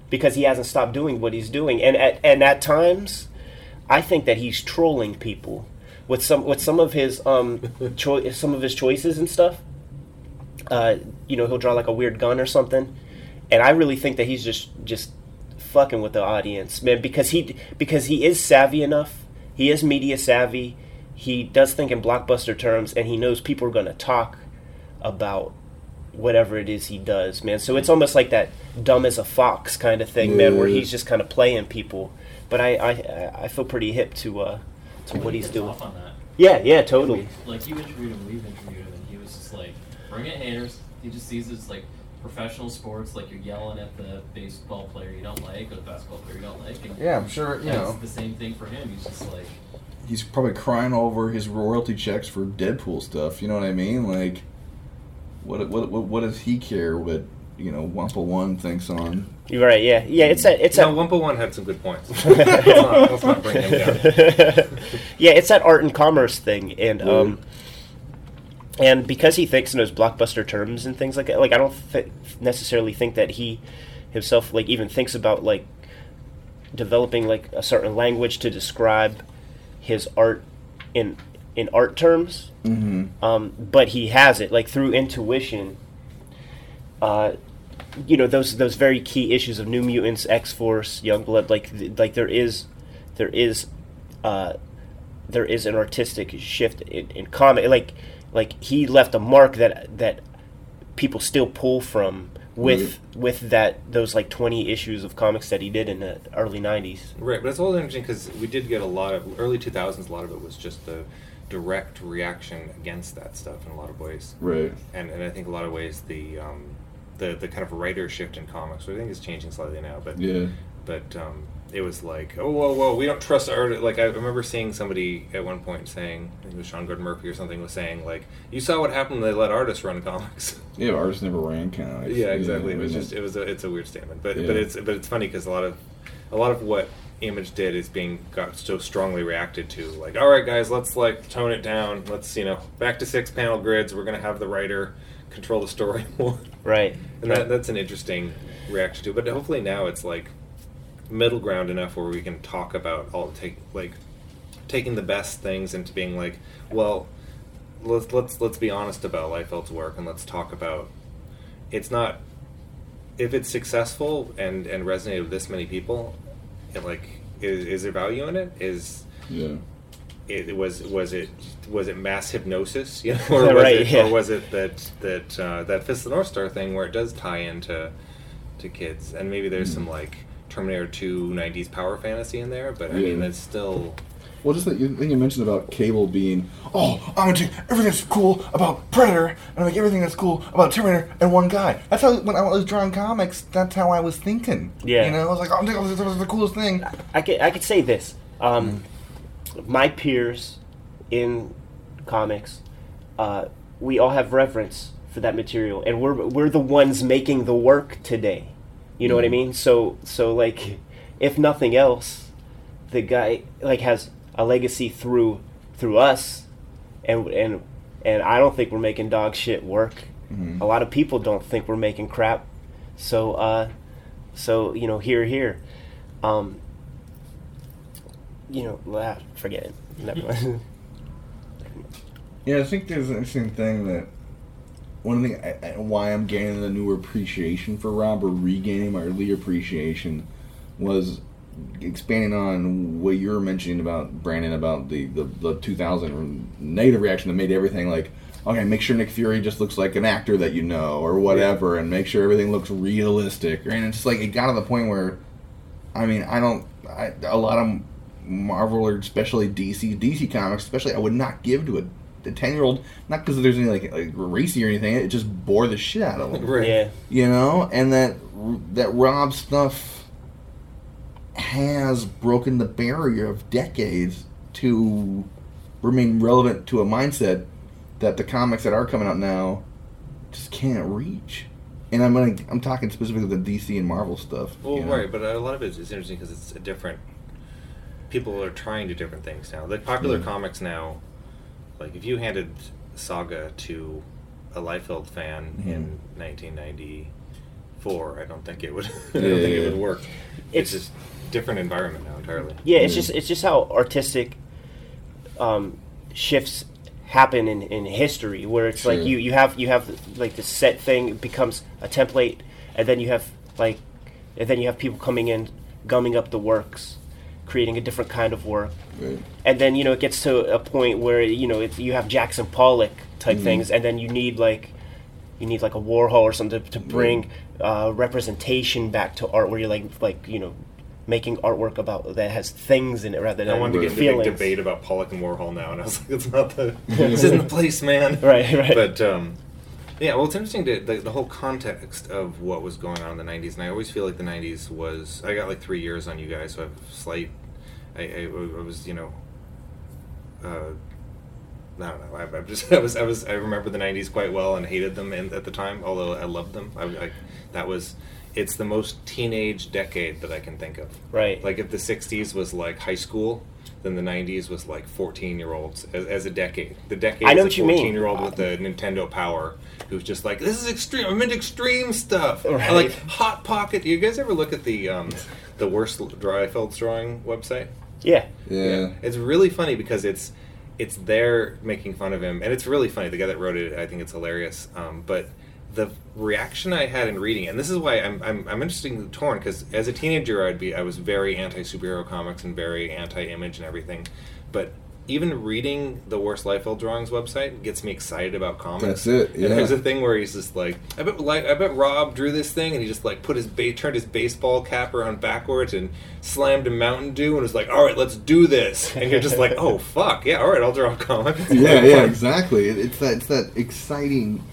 because he hasn't stopped doing what he's doing. And at and at times, I think that he's trolling people with some with some of his um choi- some of his choices and stuff. Uh, you know, he'll draw like a weird gun or something, and I really think that he's just just fucking with the audience, man, because he because he is savvy enough. He is media savvy. He does think in blockbuster terms, and he knows people are going to talk about whatever it is he does, man. So it's almost like that dumb as a fox kind of thing, man, where he's just kind of playing people. But I I, I feel pretty hip to uh to what he's doing. off on that. Yeah, yeah, totally. Like you interviewed him, we've interviewed him, and he was just like, "Bring it, haters." He just sees it as like professional sports, like you're yelling at the baseball player you don't like or the basketball player you don't like. And Yeah, I'm sure, you that's know. the same thing for him. He's just like, He's probably crying over his royalty checks for Deadpool stuff. You know what I mean? Like, what what what, what does he care what you know Wampa One thinks on? You're right. Yeah, yeah. It's a It's No, that. Wumpa One had some good points. let's, not, let's not bring him down. yeah, it's that art and commerce thing, and um, and because he thinks in those blockbuster terms and things like that, like I don't th- necessarily think that he himself like even thinks about like developing like a certain language to describe his art in in art terms, Mm-hmm. um, but he has it like through intuition. Uh, you know those those very key issues of New Mutants, X Force, Youngblood. Like th- like there is there is uh, there is an artistic shift in, in comic. Like like he left a mark that that people still pull from with with that those like 20 issues of comics that he did in the early 90s Right, but it's all interesting because we did get a lot of early 2000s. A lot of it was just the direct reaction against that stuff in a lot of ways. Right. And and I think a lot of ways the um, the the kind of writer shift in comics, which I think is changing slightly now. But Yeah. but um, it was like, oh whoa whoa, we don't trust art. Like I remember seeing somebody at one point saying, I think it was Sean Gordon Murphy or something, was saying like, you saw what happened when they let artists run comics. Yeah, artists never ran comics. Yeah, exactly. You it was just it was a, it's a weird statement, but Yeah. but it's but it's funny because a lot of a lot of what Image did is being got so strongly reacted to. Like, all right, guys, let's like tone it down. Let's you know back to six panel grids. We're gonna have the writer control the story more. right And that that's an interesting reaction to. But hopefully now it's like middle ground enough where we can talk about all take like taking the best things into being like, well, let's let's let's be honest about Liefeld's work and let's talk about it's not if it's successful and and resonated with this many people, it like is, is there value in it? Is Yeah. it was was it was it mass hypnosis, you know, or was Right, it yeah. or was it that that uh, that Fist of the North Star thing where it does tie into to kids, and maybe there's some like Terminator 2 90s power fantasy in there, but I mean that's still Well, just the you- thing you mentioned about Cable being, oh, I'm gonna take everything that's cool about Predator and I make everything that's cool about Terminator and one guy. That's how when I was drawing comics, that's how I was thinking. Yeah. you know, I was like, oh, this is the coolest thing. I could, I could say this. Um, My peers in comics, uh, we all have reverence for that material, and we're we're the ones making the work today. You know what I mean? So so like, if nothing else, the guy like has a legacy through through us, and and and I don't think we're making dog shit work. A lot of people don't think we're making crap. So uh, so you know here here. Um, you know, ah, forget it. Never mind. Yeah, I think there's an interesting thing that one thing I, I, why I'm gaining the newer appreciation for Rob or regaining my earlier appreciation was expanding on what you were mentioning about Brandon about the the, the 2000 negative reaction that made everything like okay make sure Nick Fury just looks like an actor that you know or whatever and make sure everything looks realistic and it's like it got to the point where I mean I don't I, a lot of Marvel or especially DC DC comics especially I would not give to a a ten year old, not because there's any like, like racy or anything. It just bore the shit out of them, right. yeah. you know. And that that Rob stuff has broken the barrier of decades to remain relevant to a mindset that the comics that are coming out now just can't reach. And I'm gonna, I'm talking specifically the DC and Marvel stuff. Well, you know? right, but a lot of it is interesting because it's a different. People are trying to do different things now. Like popular Yeah. comics now, like if you handed Saga to a Liefeld fan mm-hmm. in 1994, I don't think it would. I don't Yeah, think yeah, it would work. It's- It's, just different environment now entirely. Yeah, it's Yeah. just it's just how artistic um, shifts happen in, in history, where it's like you, you have you have like the set thing becomes a template, and then you have like, and then you have people coming in, gumming up the works, creating a different kind of work, Right. and then you know it gets to a point where you know it's, you have Jackson Pollock type Mm-hmm. things, and then you need like you need like a Warhol or something to, to bring uh, representation back to art, where you're like like you know making artwork about that has things in it rather than I wanted to get into a debate about Pollock and Warhol now, and I was like, "It's not the, this isn't the place, man." Right, right. But um, yeah, well, it's interesting to, the, the whole context of what was going on in the '90s, and I always feel like the '90s was. I got like three years on you guys, so I have slight. I, I, I was, you know. Uh, I don't know. I, I just I was I was I remember the '90s quite well and hated them in, at the time, although I loved them. I, I that was. It's the most teenage decade that I can think of. Right. Like if the '60s was like high school, then the '90s was like 14 year olds as, as a decade. The decade I know what a you mean. 14 year old with the Nintendo Power who's just like, this is extreme. I'm into extreme stuff. I Right. like Hot Pocket. Do you guys ever look at the um, the worst Dryfeld's drawing website? yeah. Yeah. It's really funny because it's it's there making fun of him, and it's really funny. The guy that wrote it, I think it's hilarious. Um, but the reaction I had in reading, and this is why I'm I'm, I'm interesting torn because as a teenager, I'd be I was very anti superhero comics and very anti image and everything, but even reading the worst Liefeld drawings website gets me excited about comics. That's it, yeah. And there's a thing where he's just like, I bet, like, I bet Rob drew this thing, and he just like put his ba- turned his baseball cap around backwards and slammed a Mountain Dew, and was like, all right, let's do this. And you're just like, oh fuck, yeah, all right, I'll draw a comic. yeah, yeah, exactly. It's that it's that exciting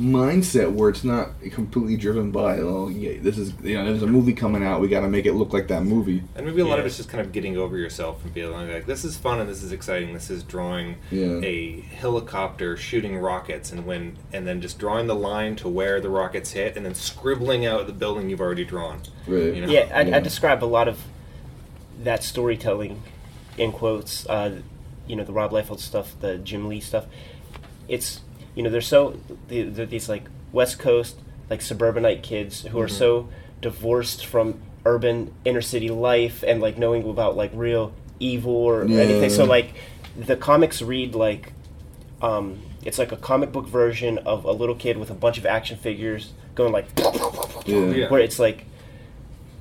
mindset where it's not completely driven by oh yeah this is you know there's a movie coming out we got to make it look like that movie And maybe a lot of it's just kind of getting over yourself and being like, this is fun and this is exciting. This is drawing Yeah. a helicopter shooting rockets and when and then just drawing the line to where the rockets hit and then scribbling out the building you've already drawn. right You know? Yeah, I, Yeah. I describe a lot of that storytelling in quotes. Uh, you know, the Rob Liefeld stuff, the Jim Lee stuff. It's you know they're so they- they're these like West Coast like suburbanite kids who are so divorced from urban inner city life and like knowing about like real evil or Yeah. anything. So like the comics read like um, it's like a comic book version of a little kid with a bunch of action figures going like yeah, Yeah. where it's like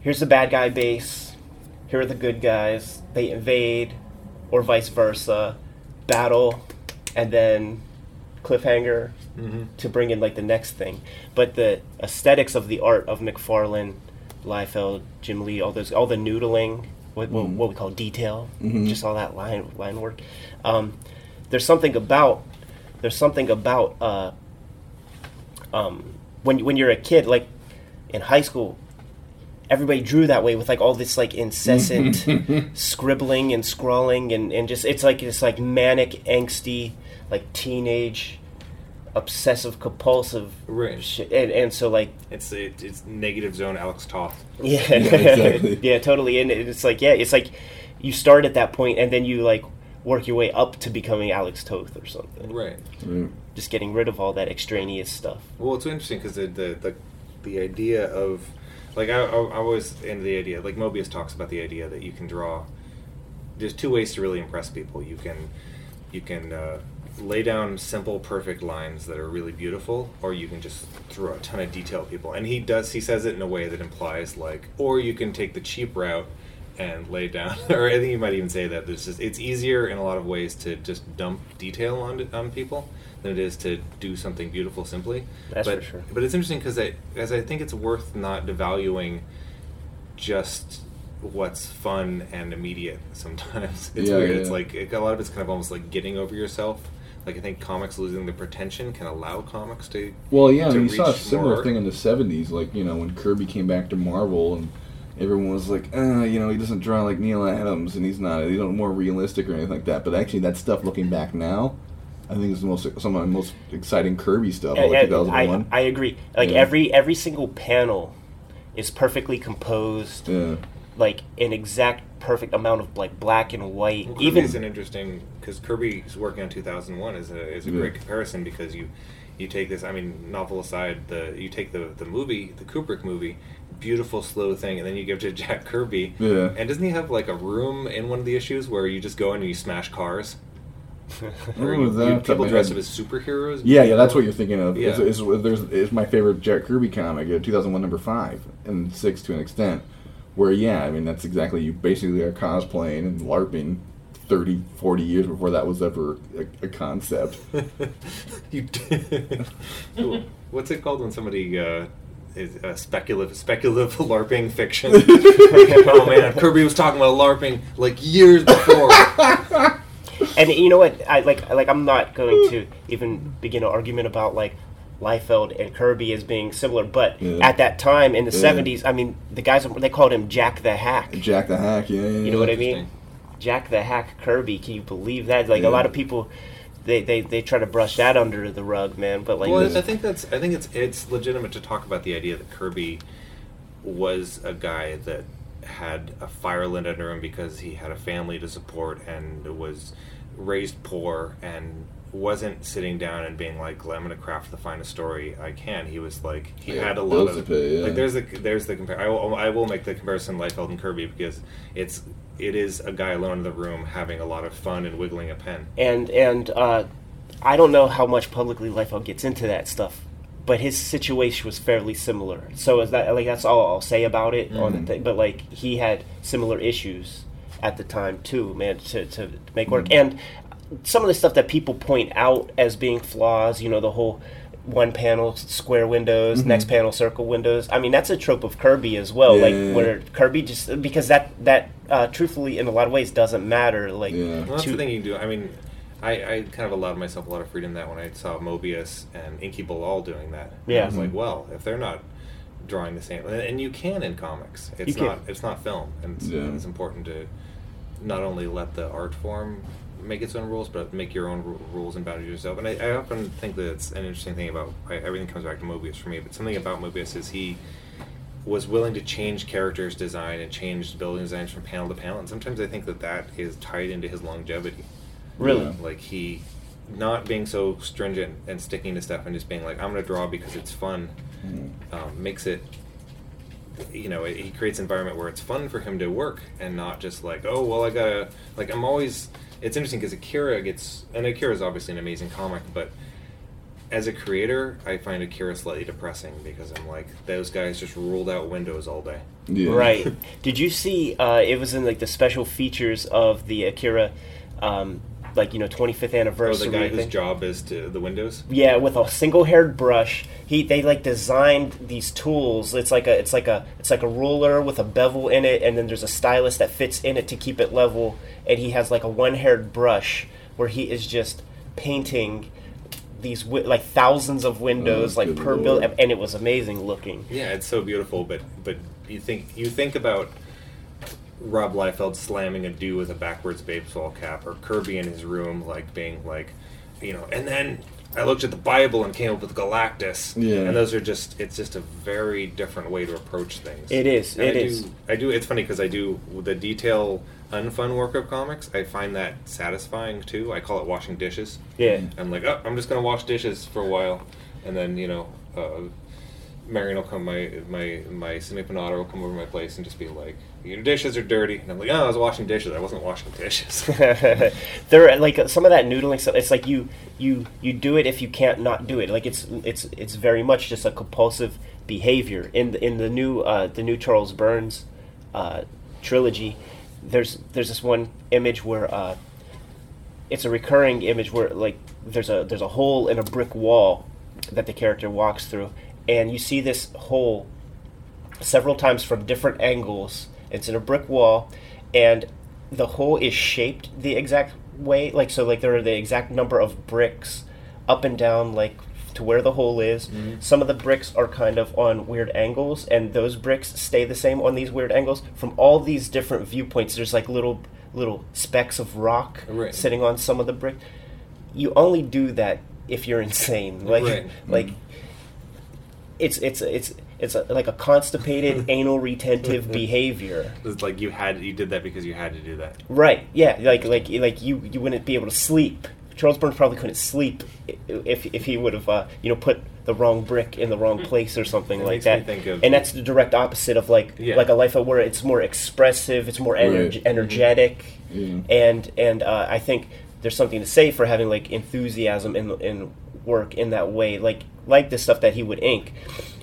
here's the bad guy base here are the good guys they invade or vice versa battle and then cliffhanger to bring in like the next thing. But the aesthetics of the art of mcfarlane liefeld jim lee all those all the noodling what, what, what we call detail just all that line line work. Um, there's something about there's something about uh, um, when when you're a kid, like in high school, everybody drew that way with like all this like incessant scribbling and scrawling and, and just it's like it's like manic, angsty, like teenage, obsessive compulsive Right. shit. And, and so like It's it, it's negative zone Alex Toth. yeah, exactly. yeah, totally. And it's like yeah, it's like you start at that point and then you like work your way up to becoming Alex Toth or something. Right. right. Just getting rid of all that extraneous stuff. Well, it's interesting because the, the the the idea of like I, I, I always into the idea like Mobius talks about the idea that you can draw. There's two ways to really impress people. You can you can uh, lay down simple, perfect lines that are really beautiful, or you can just throw a ton of detail at people. And he does he says it in a way that implies like, or you can take the cheap route and lay down, or I think you might even say that there's just it's easier in a lot of ways to just dump detail on on people than it is to do something beautiful simply. That's but, for sure. But it's interesting because I, as I think it's worth not devaluing just what's fun and immediate. Sometimes it's Yeah, weird. yeah. It's like it, a lot of it's kind of almost like getting over yourself. Like I think comics losing the pretension can allow comics to. Well, yeah, I to mean, you saw a reach similar more. thing in the '70s, like you know when Kirby came back to Marvel, and everyone was like, uh, you know, he doesn't draw like Neil Adams, and he's not, he's not more realistic or anything like that. But actually, that stuff, looking back now, I think is the most some of the most exciting Kirby stuff. of, like And- and 2001. I, I agree. Like Yeah. every every single panel is perfectly composed, yeah, like an exact perfect amount of like black and white. Well, Kirby Even is an interesting because Kirby's working on 2001 is a is a Yeah. great comparison because you you take this. I mean, novel aside, the you take the the movie, the Kubrick movie, beautiful slow thing, and then you give it to Jack Kirby. Yeah. And doesn't he have like a room in one of the issues where you just go in and you smash cars? Or you, that you- off the top people of dress up as superheroes. yeah, yeah. That's what you're thinking of. Yeah. It's, it's, there's, it's my favorite Jack Kirby comic, uh, 2001 number five and six to an extent. Where yeah, I mean that's exactly you basically are cosplaying and larping 30, 40 years before that was ever a, a concept. you What's it called when somebody uh, is uh, speculative speculative LARPing fiction? oh man, Kirby was talking about LARPing like years before. and you know what? I like like I'm not going to even begin an argument about like Liefeld and Kirby as being similar, but Yeah. at that time in the Yeah. '70s, I mean, the guys they called him Jack the Hack. Jack the Hack, yeah, yeah. You know what I mean? Jack the Hack Kirby. Can you believe that? Like Yeah. a lot of people, they, they they try to brush that under the rug, man. But like, well, I think that's I think it's it's legitimate to talk about the idea that Kirby was a guy that had a fire lit under him because he had a family to support and was raised poor and wasn't sitting down and being like, "I'm going to craft the finest story I can." He was like, he Yeah, had a lot of to pay, yeah. like. There's the there's the compare. I will, I will make the comparison Liefeld and Kirby because it's it is a guy alone in the room having a lot of fun and wiggling a pen. and and uh, I don't know how much publicly Liefeld gets into that stuff, but his situation was fairly similar. So is that like that's all I'll say about it on the thing. But like he had similar issues at the time too, man, to to make work. And some of the stuff that people point out as being flaws, you know, the whole one panel square windows, next panel circle windows. I mean, that's a trope of Kirby as well. Yeah. Like where Kirby just because that that uh, truthfully in a lot of ways doesn't matter. Like Yeah. Well, that's to- the thing you do. I mean, I, I kind of allowed myself a lot of freedom that when I saw Mobius and Inky all doing that. Yeah. I was like, well, if they're not drawing the same, and and you can in comics. It's can. not it's not film, and it's, Yeah. it's important to not only let the art form make its own rules, but make your own ru- rules and boundaries yourself. And I, I often think that it's an interesting thing about I, everything comes back to Mobius for me. But something about Mobius is he was willing to change characters' design and change building designs from panel to panel. And sometimes I think that that is tied into his longevity. Really? Like he not being so stringent and sticking to stuff and just being like, I'm going to draw because it's fun, um, makes it. You know, he creates an environment where it's fun for him to work and not just like, oh, well, I gotta. Like, I'm always. It's interesting because Akira gets. And Akira is obviously an amazing comic, but as a creator, I find Akira slightly depressing because I'm like, those guys just ruled out Windows all day. Yeah. Right. Did you see? Uh, it was in like the special features of the Akira, um, like you know, 25th Oh, anniversary. the guy whose thing. job is to the Windows. Yeah, with a single-haired brush. He they like designed these tools. It's like a it's like a it's like a ruler with a bevel in it, and then there's a stylus that fits in it to keep it level. And he has like a one-haired brush where he is just painting these wi- like thousands of windows Oh, like per build, and it was amazing looking. Yeah, it's so beautiful, but but you think you think about Rob Liefeld slamming a dude with a backwards baseball cap, or Kirby in his room like being like, you know, and then I looked at the Bible and came up with Galactus. Yeah. and those are just it's just a very different way to approach things. It is, And it I is. Do, I do. It's funny because I do the detail unfun work of comics. I find that satisfying too. I call it washing dishes. Yeah. I'm like, oh, I'm just gonna wash dishes for a while, and then you know, uh, Marion will come, my my my other will come over my place and just be like, your dishes are dirty, and I'm like, oh, I was washing dishes. I wasn't washing dishes. there like some of that noodling stuff it's like you you you do it if you can't not do it like it's it's it's very much just a compulsive behavior in the, in the new uh, the new Charles Burns uh, trilogy there's there's this one image where uh, it's a recurring image where like there's a there's a hole in a brick wall that the character walks through and you see this hole several times from different angles. It's in a brick wall, and the hole is shaped the exact way. Like so, like there are the exact number of bricks up and down, like to where the hole is. Mm-hmm. Some of the bricks are kind of on weird angles, and those bricks stay the same on these weird angles. From all these different viewpoints, there's like little little specks of rock Right. sitting on some of the brick. You only do that if you're insane. Like Right. like it's it's it's it's a, like a constipated anal retentive behavior. it's like you had you did that because you had to do that. Right? Yeah. Like like like you you wouldn't be able to sleep. Charles Burns probably couldn't sleep if if he would have uh, you know put the wrong brick in the wrong place or something It like makes me that. think of- and that's the direct opposite of like Yeah. like a life of where it's more expressive, it's more ener- Right. energetic, Yeah. and and uh, I think there's something to say for having like enthusiasm in in work in that way, like like the stuff that he would ink,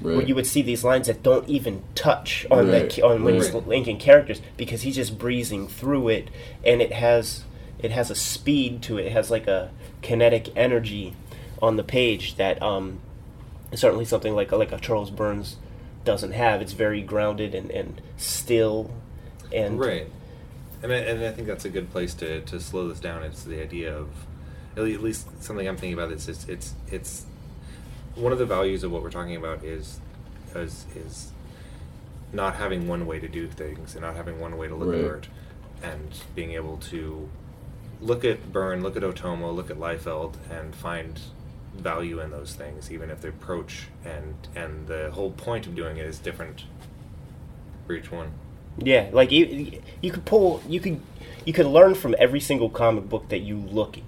where you would see these lines that don't even touch on Right. the on when he's inking characters because he's just breezing through it, and it has it has a speed to it. It has like a kinetic energy on the page that um, certainly something like like a Charles Burns doesn't have. It's very grounded and, and still, and Right. And I, and I think that's a good place to, to slow this down. It's the idea of, at at least something I'm thinking about is it's, it's, it's one of the values of what we're talking about is, is, is not having one way to do things and not having one way to look Right. at art and being able to look at Byrne, look at Otomo, look at Liefeld and find value in those things, even if the approach and, and the whole point of doing it is different for each one. Yeah, like you, you could pull, you could, you could learn from every single comic book that you look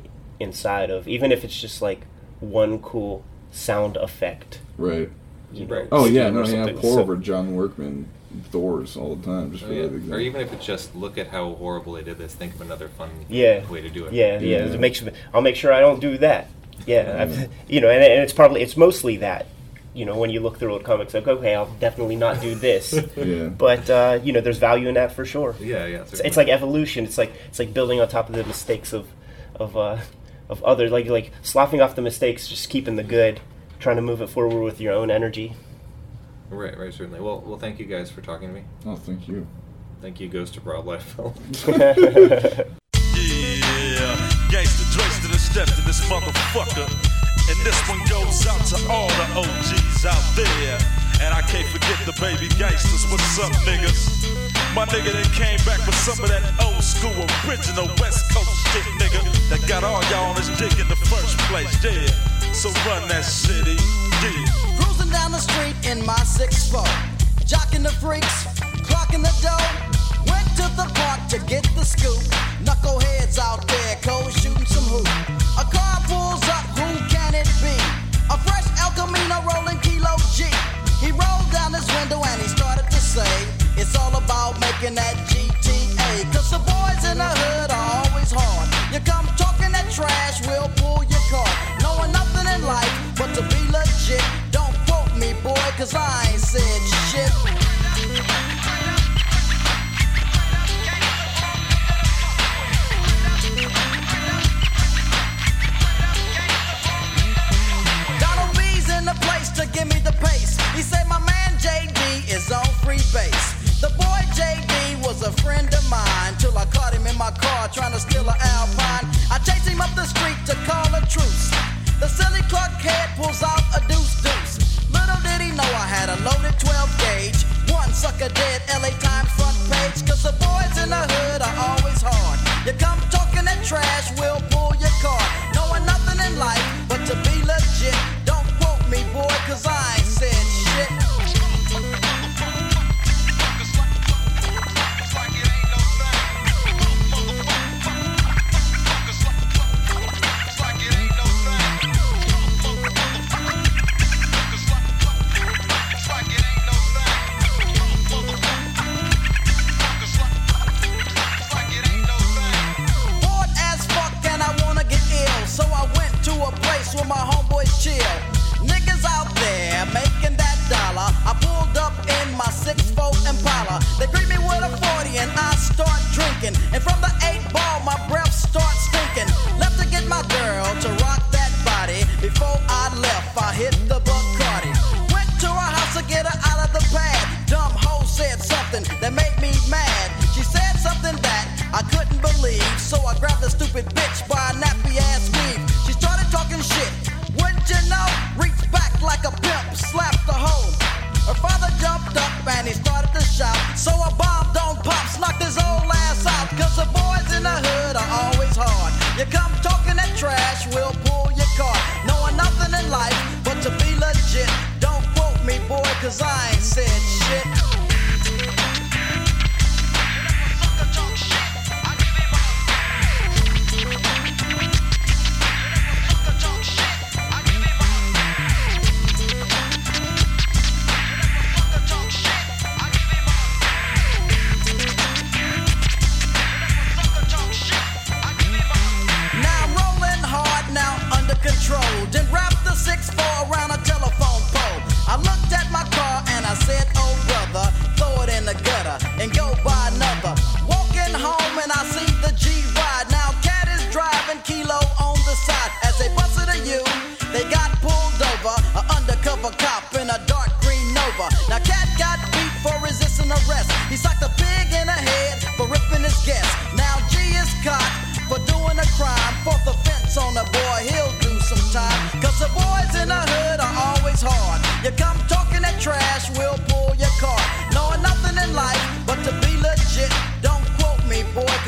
inside of, even if it's just like one cool sound effect. Right. You know, Oh yeah, scheme no, or yeah. something. Pour So- over John Workman Thors all the time just for Oh, yeah. that. Or even if it's just look at how horrible they did this, think of another fun yeah way to do it. Yeah, yeah. Yeah. It makes I'll make sure I don't do that. Yeah, Yeah. You know, and, and it's probably it's mostly that. You know, when you look through old comics, like okay, I'll definitely not do this. Yeah. But uh, you know, there's value in that for sure. Yeah, yeah. It's, it's like evolution. It's like it's like building on top of the mistakes of of uh, of others. Like like sloughing off the mistakes, just keeping the good, trying to move it forward with your own energy. Right, right, certainly. Well, well, thank you guys for talking to me. Oh, thank you. Thank you, Ghost of Rob Liefeld. Yeah, gangsta Drake's to the step to this motherfucker. And this one goes out to all the OGs out there. And I can't forget the baby gangsters. What's up, niggas? My nigga that came back with some of that old school original West Coast shit, nigga. That got all y'all on his dick in the first place, yeah. So run that city, yeah. Cruising down the street in my 6'4. Jocking the freaks, clocking the dough. Went to the park to get the scoop. Knuckleheads out there, cold shooting some hoop. A car pulls up, who can it be? A fresh El Camino rolling Kilo G. He rolled down his window and he started to say, It's all about making that GTA. Cause the boys in the hood are always hard. You come trash, we'll pull your car. Knowing nothing in life but to be legit. Don't quote me, boy, cause I ain't said shit. Donald B's in the place to give me the pace. He said my man JD is on free base. The boy JD was a friend of mine till I caught him in my car trying to steal an Alpine. Him up the street to call a truce. The silly Clark head pulls out a deuce deuce. Little did he know I had a loaded 12 gauge. One sucker dead, LA Times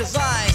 Cause I